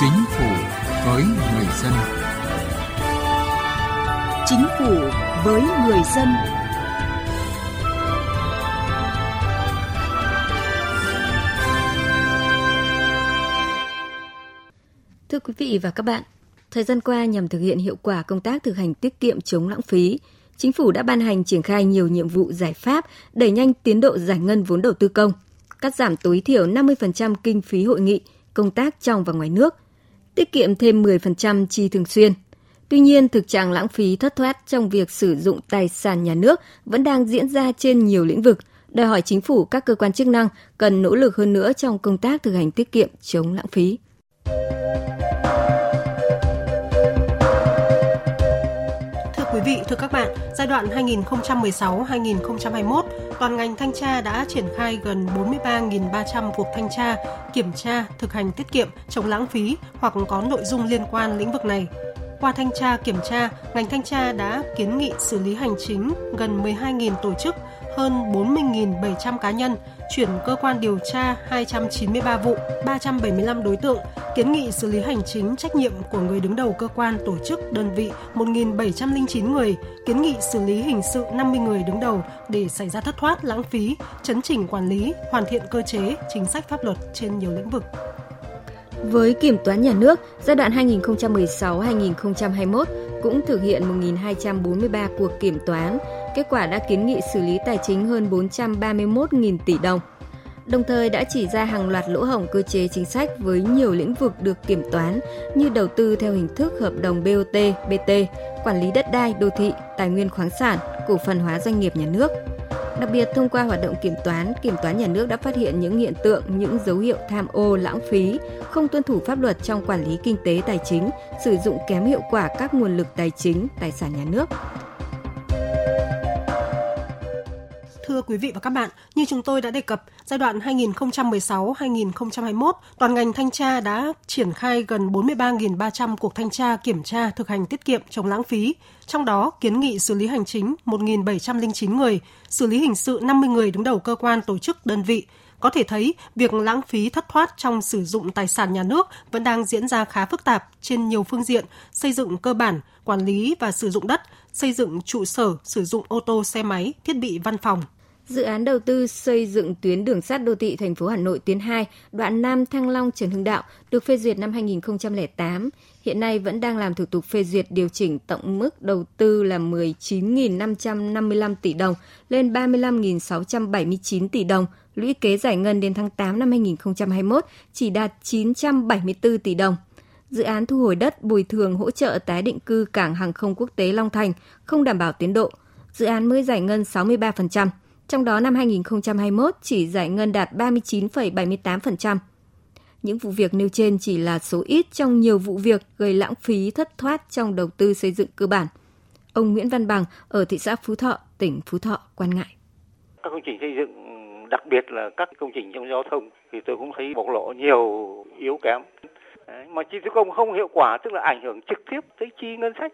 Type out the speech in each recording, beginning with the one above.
Chính phủ với người dân. Chính phủ với người dân. Thưa quý vị và các bạn, thời gian qua nhằm thực hiện hiệu quả công tác thực hành tiết kiệm chống lãng phí, Chính phủ đã ban hành triển khai nhiều nhiệm vụ giải pháp đẩy nhanh tiến độ giải ngân vốn đầu tư công, cắt giảm tối thiểu 50% kinh phí hội nghị, công tác trong và ngoài nước, tiết kiệm thêm 10% chi thường xuyên. Tuy nhiên, thực trạng lãng phí thất thoát trong việc sử dụng tài sản nhà nước vẫn đang diễn ra trên nhiều lĩnh vực, đòi hỏi chính phủ các cơ quan chức năng cần nỗ lực hơn nữa trong công tác thực hành tiết kiệm chống lãng phí. Vị, thưa các bạn, giai đoạn 2016-2021, toàn ngành thanh tra đã triển khai gần 43.300 cuộc thanh tra, kiểm tra, thực hành tiết kiệm, chống lãng phí hoặc có nội dung liên quan lĩnh vực này. Qua thanh tra kiểm tra, ngành thanh tra đã kiến nghị xử lý hành chính gần 12.000 tổ chức, hơn 40.700 cá nhân, chuyển cơ quan điều tra 293 vụ, 375 đối tượng, kiến nghị xử lý hành chính trách nhiệm của người đứng đầu cơ quan, tổ chức, đơn vị 1.709 người, kiến nghị xử lý hình sự 50 người đứng đầu để xảy ra thất thoát, lãng phí, chấn chỉnh quản lý, hoàn thiện cơ chế, chính sách pháp luật trên nhiều lĩnh vực. Với kiểm toán nhà nước, giai đoạn 2016-2021 cũng thực hiện 1.243 cuộc kiểm toán, kết quả đã kiến nghị xử lý tài chính hơn 431.000 tỷ đồng. Đồng thời đã chỉ ra hàng loạt lỗ hổng cơ chế chính sách với nhiều lĩnh vực được kiểm toán như đầu tư theo hình thức hợp đồng BOT, BT, quản lý đất đai, đô thị, tài nguyên khoáng sản, cổ phần hóa doanh nghiệp nhà nước – Đặc biệt, thông qua hoạt động kiểm toán, kiểm toán nhà nước đã phát hiện những hiện tượng, những dấu hiệu tham ô, lãng phí, không tuân thủ pháp luật trong quản lý kinh tế tài chính, sử dụng kém hiệu quả các nguồn lực tài chính, tài sản nhà nước. Thưa quý vị và các bạn, như chúng tôi đã đề cập, giai đoạn 2016-2021, toàn ngành thanh tra đã triển khai gần 43.300 cuộc thanh tra kiểm tra thực hành tiết kiệm chống lãng phí, trong đó kiến nghị xử lý hành chính 1.709 người, xử lý hình sự 50 người đứng đầu cơ quan tổ chức đơn vị. Có thể thấy, việc lãng phí thất thoát trong sử dụng tài sản nhà nước vẫn đang diễn ra khá phức tạp trên nhiều phương diện, xây dựng cơ bản, quản lý và sử dụng đất, xây dựng trụ sở, sử dụng ô tô xe máy, thiết bị văn phòng, Dự án đầu tư xây dựng tuyến đường sắt đô thị thành phố Hà Nội tuyến 2, đoạn Nam Thăng Long Trần Hưng Đạo được phê duyệt năm 2008, hiện nay vẫn đang làm thủ tục phê duyệt điều chỉnh tổng mức đầu tư là 19.555 tỷ đồng lên 35.679 tỷ đồng, lũy kế giải ngân đến tháng 8 năm 2021 chỉ đạt 974 tỷ đồng. Dự án thu hồi đất bồi thường hỗ trợ tái định cư cảng hàng không quốc tế Long Thành không đảm bảo tiến độ. Dự án mới giải ngân 63%. Trong đó năm 2021 chỉ giải ngân đạt 39,78%. Những vụ việc nêu trên chỉ là số ít trong nhiều vụ việc gây lãng phí thất thoát trong đầu tư xây dựng cơ bản. Ông Nguyễn Văn Bằng ở thị xã Phú Thọ, tỉnh Phú Thọ quan ngại. Các công trình xây dựng, đặc biệt là các công trình trong giao thông thì tôi cũng thấy bộc lộ nhiều yếu kém. Mà chi tiêu công không hiệu quả tức là ảnh hưởng trực tiếp tới chi ngân sách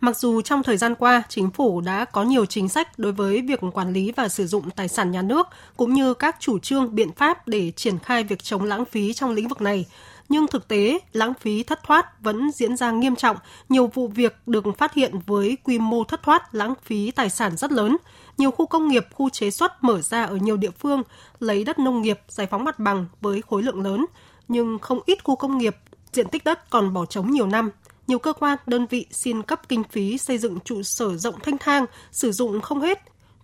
Mặc dù trong thời gian qua, chính phủ đã có nhiều chính sách đối với việc quản lý và sử dụng tài sản nhà nước, cũng như các chủ trương, biện pháp để triển khai việc chống lãng phí trong lĩnh vực này, nhưng thực tế, lãng phí thất thoát vẫn diễn ra nghiêm trọng, nhiều vụ việc được phát hiện với quy mô thất thoát lãng phí tài sản rất lớn. Nhiều khu công nghiệp, khu chế xuất mở ra ở nhiều địa phương, lấy đất nông nghiệp, giải phóng mặt bằng với khối lượng lớn, nhưng không ít khu công nghiệp, diện tích đất còn bỏ trống nhiều năm, nhiều cơ quan, đơn vị xin cấp kinh phí xây dựng trụ sở rộng thanh thang, sử dụng không hết,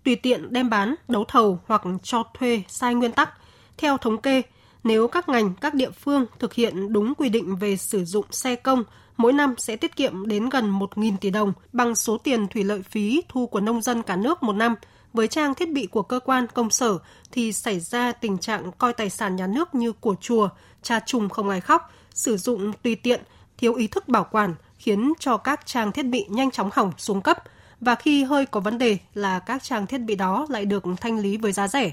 tùy tiện đem bán, đấu thầu hoặc cho thuê sai nguyên tắc. Theo thống kê, nếu các ngành, các địa phương thực hiện đúng quy định về sử dụng xe công, mỗi năm sẽ tiết kiệm đến gần 1.000 tỷ đồng bằng số tiền thủy lợi phí thu của nông dân cả nước một năm. Với trang thiết bị của cơ quan công sở thì xảy ra tình trạng coi tài sản nhà nước như của chùa, cha trùng không ai khóc, sử dụng tùy tiện, thiếu ý thức bảo quản khiến cho các trang thiết bị nhanh chóng hỏng xuống cấp và khi hơi có vấn đề là các trang thiết bị đó lại được thanh lý với giá rẻ.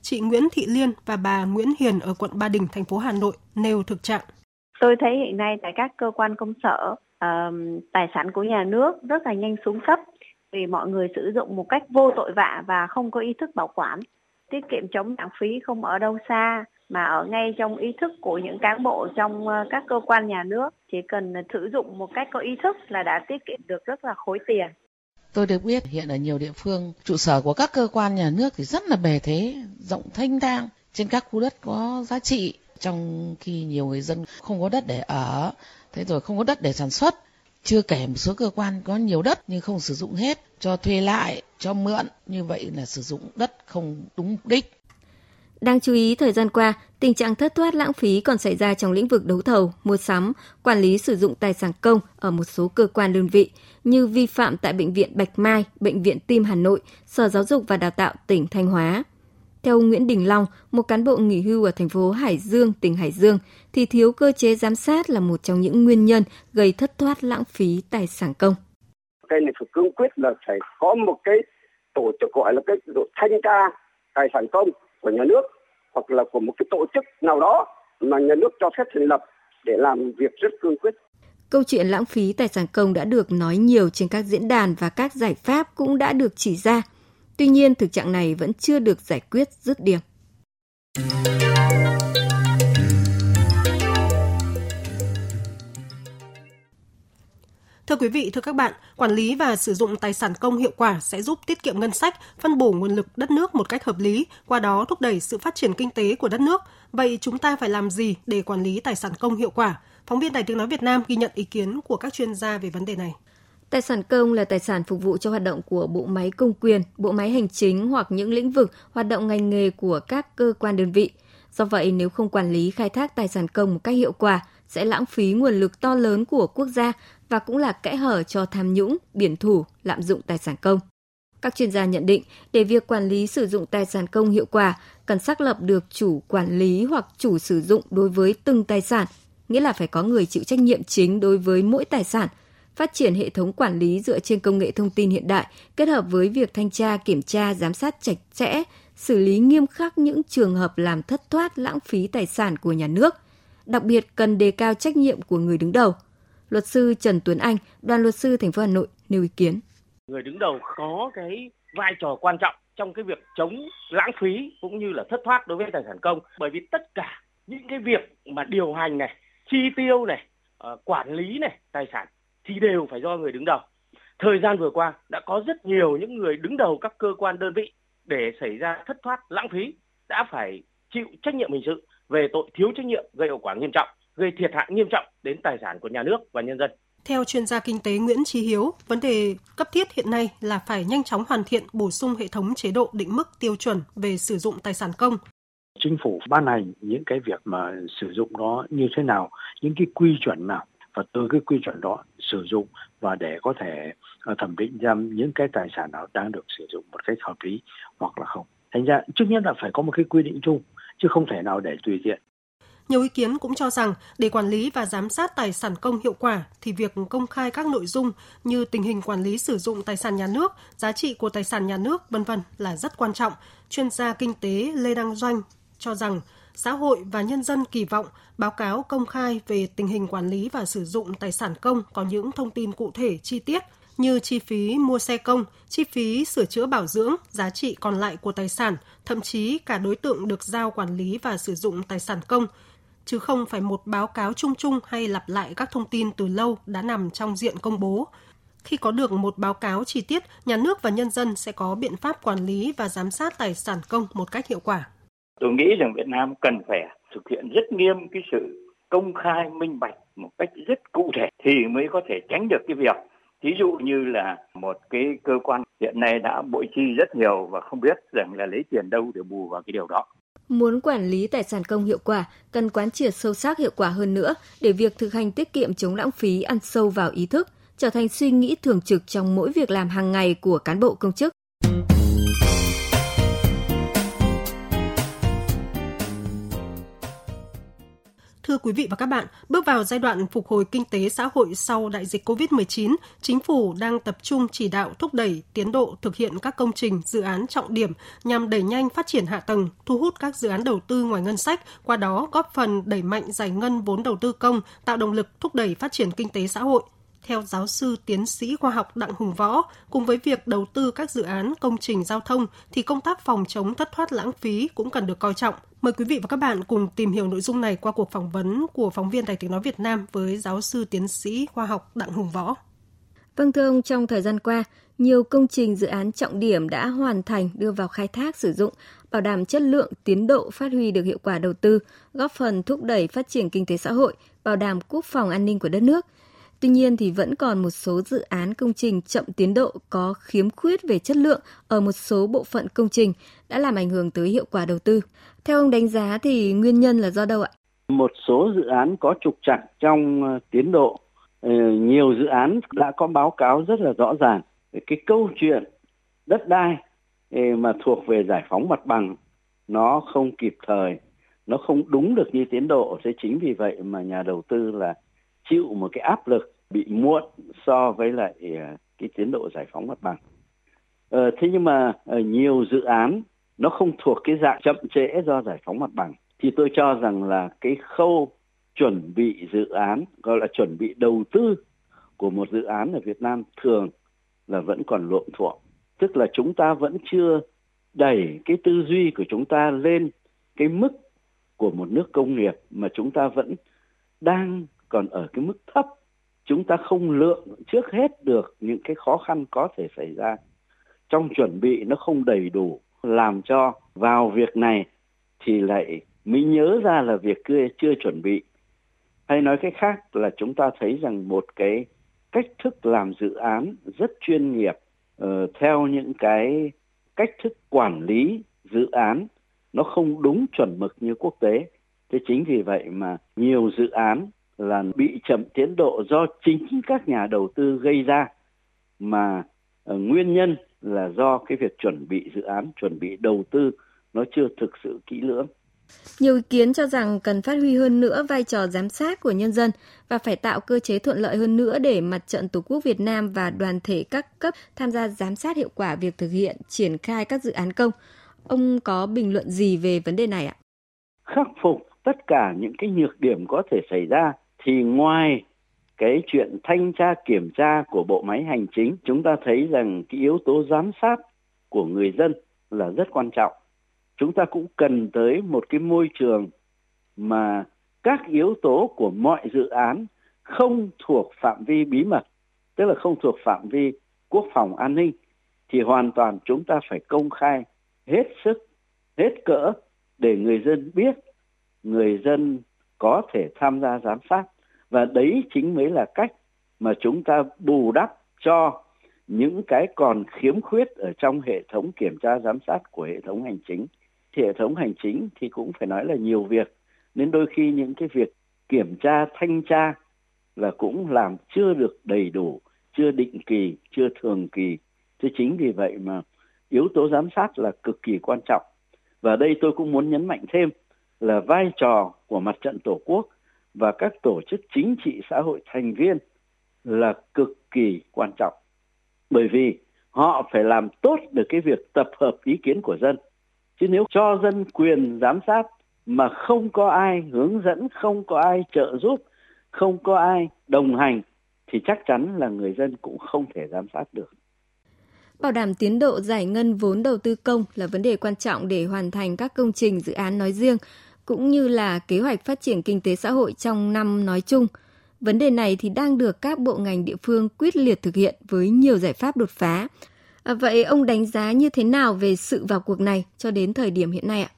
Chị Nguyễn Thị Liên và bà Nguyễn Hiền ở quận Ba Đình, thành phố Hà Nội nêu thực trạng. Tôi thấy hiện nay tại các cơ quan công sở, uh, tài sản của nhà nước rất là nhanh xuống cấp vì mọi người sử dụng một cách vô tội vạ và không có ý thức bảo quản. Tiết kiệm chống lãng phí không ở đâu xa mà ở ngay trong ý thức của những cán bộ trong ờ, các cơ quan nhà nước chỉ cần sử dụng một cách có ý thức là đã tiết kiệm được rất là khối tiền Tôi được biết hiện ở nhiều địa phương, trụ sở của các cơ quan nhà nước thì rất là bề thế, rộng thanh thang, trên các khu đất có giá trị, trong khi nhiều người dân không có đất để ở, thế rồi không có đất để sản xuất. Chưa kể một số cơ quan có nhiều đất nhưng không sử dụng hết, cho thuê lại, cho mượn, như vậy là sử dụng đất không đúng mục đích. Đáng chú ý, thời gian qua, tình trạng thất thoát lãng phí còn xảy ra trong lĩnh vực đấu thầu, mua sắm, quản lý sử dụng tài sản công ở một số cơ quan đơn vị, như vi phạm tại Bệnh viện Bạch Mai, Bệnh viện Tim Hà Nội, Sở Giáo dục và Đào tạo tỉnh Thanh Hóa. Theo Nguyễn Đình Long, một cán bộ nghỉ hưu ở thành phố Hải Dương, tỉnh Hải Dương, thì thiếu cơ chế giám sát là một trong những nguyên nhân gây thất thoát lãng phí tài sản công. Cái này phải cương quyết là phải có một cái tổ chức gọi là cái thanh tra tài sản công của nhà nước hoặc là của một cái tổ chức nào đó mà nhà nước cho phép thành lập để làm việc rất cương quyết. Câu chuyện lãng phí tài sản công đã được nói nhiều trên các diễn đàn và các giải pháp cũng đã được chỉ ra. Tuy nhiên, thực trạng này vẫn chưa được giải quyết dứt điểm. Thưa quý vị, thưa các bạn, quản lý và sử dụng tài sản công hiệu quả sẽ giúp tiết kiệm ngân sách, phân bổ nguồn lực đất nước một cách hợp lý, qua đó thúc đẩy sự phát triển kinh tế của đất nước. Vậy chúng ta phải làm gì để quản lý tài sản công hiệu quả? Phóng viên Đài Tiếng Nói Việt Nam ghi nhận ý kiến của các chuyên gia về vấn đề này. Tài sản công là tài sản phục vụ cho hoạt động của bộ máy công quyền, bộ máy hành chính hoặc những lĩnh vực hoạt động ngành nghề của các cơ quan đơn vị. Do vậy, nếu không quản lý khai thác tài sản công một cách hiệu quả, sẽ lãng phí nguồn lực to lớn của quốc gia và cũng là kẽ hở cho tham nhũng, biển thủ, lạm dụng tài sản công. Các chuyên gia nhận định, để việc quản lý sử dụng tài sản công hiệu quả, cần xác lập được chủ quản lý hoặc chủ sử dụng đối với từng tài sản, nghĩa là phải có người chịu trách nhiệm chính đối với mỗi tài sản, phát triển hệ thống quản lý dựa trên công nghệ thông tin hiện đại, kết hợp với việc thanh tra, kiểm tra, giám sát chặt chẽ, xử lý nghiêm khắc những trường hợp làm thất thoát lãng phí tài sản của nhà nước. Đặc biệt cần đề cao trách nhiệm của người đứng đầu – Luật sư Trần Tuấn Anh, đoàn luật sư thành phố Hà Nội nêu ý kiến. Người đứng đầu có cái vai trò quan trọng trong cái việc chống lãng phí cũng như là thất thoát đối với tài sản công bởi vì tất cả những cái việc mà điều hành này, chi tiêu này, ờ, quản lý này, tài sản thì đều phải do người đứng đầu. Thời gian vừa qua đã có rất nhiều những người đứng đầu các cơ quan đơn vị để xảy ra thất thoát lãng phí đã phải chịu trách nhiệm hình sự về tội thiếu trách nhiệm gây hậu quả nghiêm trọng gây thiệt hại nghiêm trọng đến tài sản của nhà nước và nhân dân. Theo chuyên gia kinh tế Nguyễn Chí Hiếu, vấn đề cấp thiết hiện nay là phải nhanh chóng hoàn thiện bổ sung hệ thống chế độ định mức tiêu chuẩn về sử dụng tài sản công. Chính phủ ban hành những cái việc mà sử dụng nó như thế nào, những cái quy chuẩn nào và từ cái quy chuẩn đó sử dụng và để có thể ờ, thẩm định ra những cái tài sản nào đang được sử dụng một cách hợp lý hoặc là không. Thành ra trước nhất là phải có một cái quy định chung chứ không thể nào để tùy tiện nhiều ý kiến cũng cho rằng để quản lý và giám sát tài sản công hiệu quả thì việc công khai các nội dung như tình hình quản lý sử dụng tài sản nhà nước, giá trị của tài sản nhà nước, vân vân là rất quan trọng. Chuyên gia kinh tế Lê Đăng Doanh cho rằng xã hội và nhân dân kỳ vọng báo cáo công khai về tình hình quản lý và sử dụng tài sản công có những thông tin cụ thể chi tiết như chi phí mua xe công, chi phí sửa chữa bảo dưỡng, giá trị còn lại của tài sản, thậm chí cả đối tượng được giao quản lý và sử dụng tài sản công, chứ không phải một báo cáo chung chung hay lặp lại các thông tin từ lâu đã nằm trong diện công bố. Khi có được một báo cáo chi tiết, nhà nước và nhân dân sẽ có biện pháp quản lý và giám sát tài sản công một cách hiệu quả. Tôi nghĩ rằng Việt Nam cần phải thực hiện rất nghiêm cái sự công khai minh bạch một cách rất cụ thể thì mới có thể tránh được cái việc ví dụ như là một cái cơ quan hiện nay đã bội chi rất nhiều và không biết rằng là lấy tiền đâu để bù vào cái điều đó Muốn quản lý tài sản công hiệu quả, cần quán triệt sâu sắc hiệu quả hơn nữa để việc thực hành tiết kiệm chống lãng phí ăn sâu vào ý thức, trở thành suy nghĩ thường trực trong mỗi việc làm hàng ngày của cán bộ công chức. Thưa quý vị và các bạn, bước vào giai đoạn phục hồi kinh tế xã hội sau đại dịch COVID-19, chính phủ đang tập trung chỉ đạo thúc đẩy tiến độ thực hiện các công trình, dự án trọng điểm nhằm đẩy nhanh phát triển hạ tầng, thu hút các dự án đầu tư ngoài ngân sách, qua đó góp phần đẩy mạnh giải ngân vốn đầu tư công, tạo động lực thúc đẩy phát triển kinh tế xã hội theo giáo sư tiến sĩ khoa học Đặng Hùng Võ, cùng với việc đầu tư các dự án công trình giao thông thì công tác phòng chống thất thoát lãng phí cũng cần được coi trọng. Mời quý vị và các bạn cùng tìm hiểu nội dung này qua cuộc phỏng vấn của phóng viên Đài Tiếng Nói Việt Nam với giáo sư tiến sĩ khoa học Đặng Hùng Võ. Vâng thưa ông, trong thời gian qua, nhiều công trình dự án trọng điểm đã hoàn thành đưa vào khai thác sử dụng, bảo đảm chất lượng, tiến độ phát huy được hiệu quả đầu tư, góp phần thúc đẩy phát triển kinh tế xã hội, bảo đảm quốc phòng an ninh của đất nước. Tuy nhiên thì vẫn còn một số dự án công trình chậm tiến độ có khiếm khuyết về chất lượng ở một số bộ phận công trình đã làm ảnh hưởng tới hiệu quả đầu tư. Theo ông đánh giá thì nguyên nhân là do đâu ạ? Một số dự án có trục trặc trong ờ, tiến độ, ờ, nhiều dự án đã có báo cáo rất là rõ ràng cái câu chuyện đất đai ờ, mà thuộc về giải phóng mặt bằng nó không kịp thời nó không đúng được như tiến độ thế chính vì vậy mà nhà đầu tư là chịu một cái áp lực bị muộn so với lại ờ, cái tiến độ giải phóng mặt bằng. Ờ, thế nhưng mà ờ, nhiều dự án nó không thuộc cái dạng chậm trễ do giải phóng mặt bằng. Thì tôi cho rằng là cái khâu chuẩn bị dự án gọi là chuẩn bị đầu tư của một dự án ở Việt Nam thường là vẫn còn lộn thuộm. Tức là chúng ta vẫn chưa đẩy cái tư duy của chúng ta lên cái mức của một nước công nghiệp mà chúng ta vẫn đang còn ở cái mức thấp chúng ta không lượng trước hết được những cái khó khăn có thể xảy ra. Trong chuẩn bị nó không đầy đủ làm cho vào việc này thì lại mới nhớ ra là việc chưa, chưa chuẩn bị. Hay nói cách khác là chúng ta thấy rằng một cái cách thức làm dự án rất chuyên nghiệp uh, theo những cái cách thức quản lý dự án nó không đúng chuẩn mực như quốc tế. Thế chính vì vậy mà nhiều dự án là bị chậm tiến độ do chính các nhà đầu tư gây ra mà uh, nguyên nhân là do cái việc chuẩn bị dự án chuẩn bị đầu tư nó chưa thực sự kỹ lưỡng nhiều ý kiến cho rằng cần phát huy hơn nữa vai trò giám sát của nhân dân và phải tạo cơ chế thuận lợi hơn nữa để mặt trận Tổ quốc Việt Nam và đoàn thể các cấp tham gia giám sát hiệu quả việc thực hiện, triển khai các dự án công. Ông có bình luận gì về vấn đề này ạ? Khắc phục tất cả những cái nhược điểm có thể xảy ra thì ngoài cái chuyện thanh tra kiểm tra của bộ máy hành chính, chúng ta thấy rằng cái yếu tố giám sát của người dân là rất quan trọng. Chúng ta cũng cần tới một cái môi trường mà các yếu tố của mọi dự án không thuộc phạm vi bí mật, tức là không thuộc phạm vi quốc phòng an ninh thì hoàn toàn chúng ta phải công khai hết sức, hết cỡ để người dân biết, người dân có thể tham gia giám sát và đấy chính mới là cách mà chúng ta bù đắp cho những cái còn khiếm khuyết ở trong hệ thống kiểm tra giám sát của hệ thống hành chính. Thì hệ thống hành chính thì cũng phải nói là nhiều việc, nên đôi khi những cái việc kiểm tra, thanh tra là cũng làm chưa được đầy đủ, chưa định kỳ, chưa thường kỳ. Thế chính vì vậy mà yếu tố giám sát là cực kỳ quan trọng. Và đây tôi cũng muốn nhấn mạnh thêm là vai trò của mặt trận tổ quốc và các tổ chức chính trị xã hội thành viên là cực kỳ quan trọng. Bởi vì họ phải làm tốt được cái việc tập hợp ý kiến của dân. Chứ nếu cho dân quyền giám sát mà không có ai hướng dẫn không có ai trợ giúp không có ai đồng hành thì chắc chắn là người dân cũng không thể giám sát được. Bảo đảm tiến độ giải ngân vốn đầu tư công là vấn đề quan trọng để hoàn thành các công trình dự án nói riêng, cũng như là kế hoạch phát triển kinh tế xã hội trong năm nói chung. Vấn đề này thì đang được các bộ ngành địa phương quyết liệt thực hiện với nhiều giải pháp đột phá, À, vậy ông đánh giá như thế nào về sự vào cuộc này cho đến thời điểm hiện nay ạ?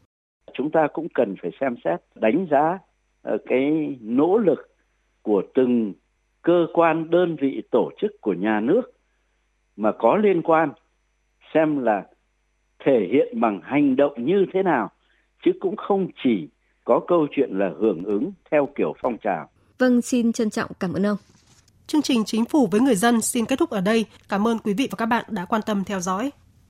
Chúng ta cũng cần phải xem xét đánh giá ờ, cái nỗ lực của từng cơ quan đơn vị tổ chức của nhà nước mà có liên quan xem là thể hiện bằng hành động như thế nào chứ cũng không chỉ có câu chuyện là hưởng ứng theo kiểu phong trào. Vâng, xin trân trọng cảm ơn ông. Chương trình Chính phủ với người dân xin kết thúc ở đây. Cảm ơn quý vị và các bạn đã quan tâm theo dõi.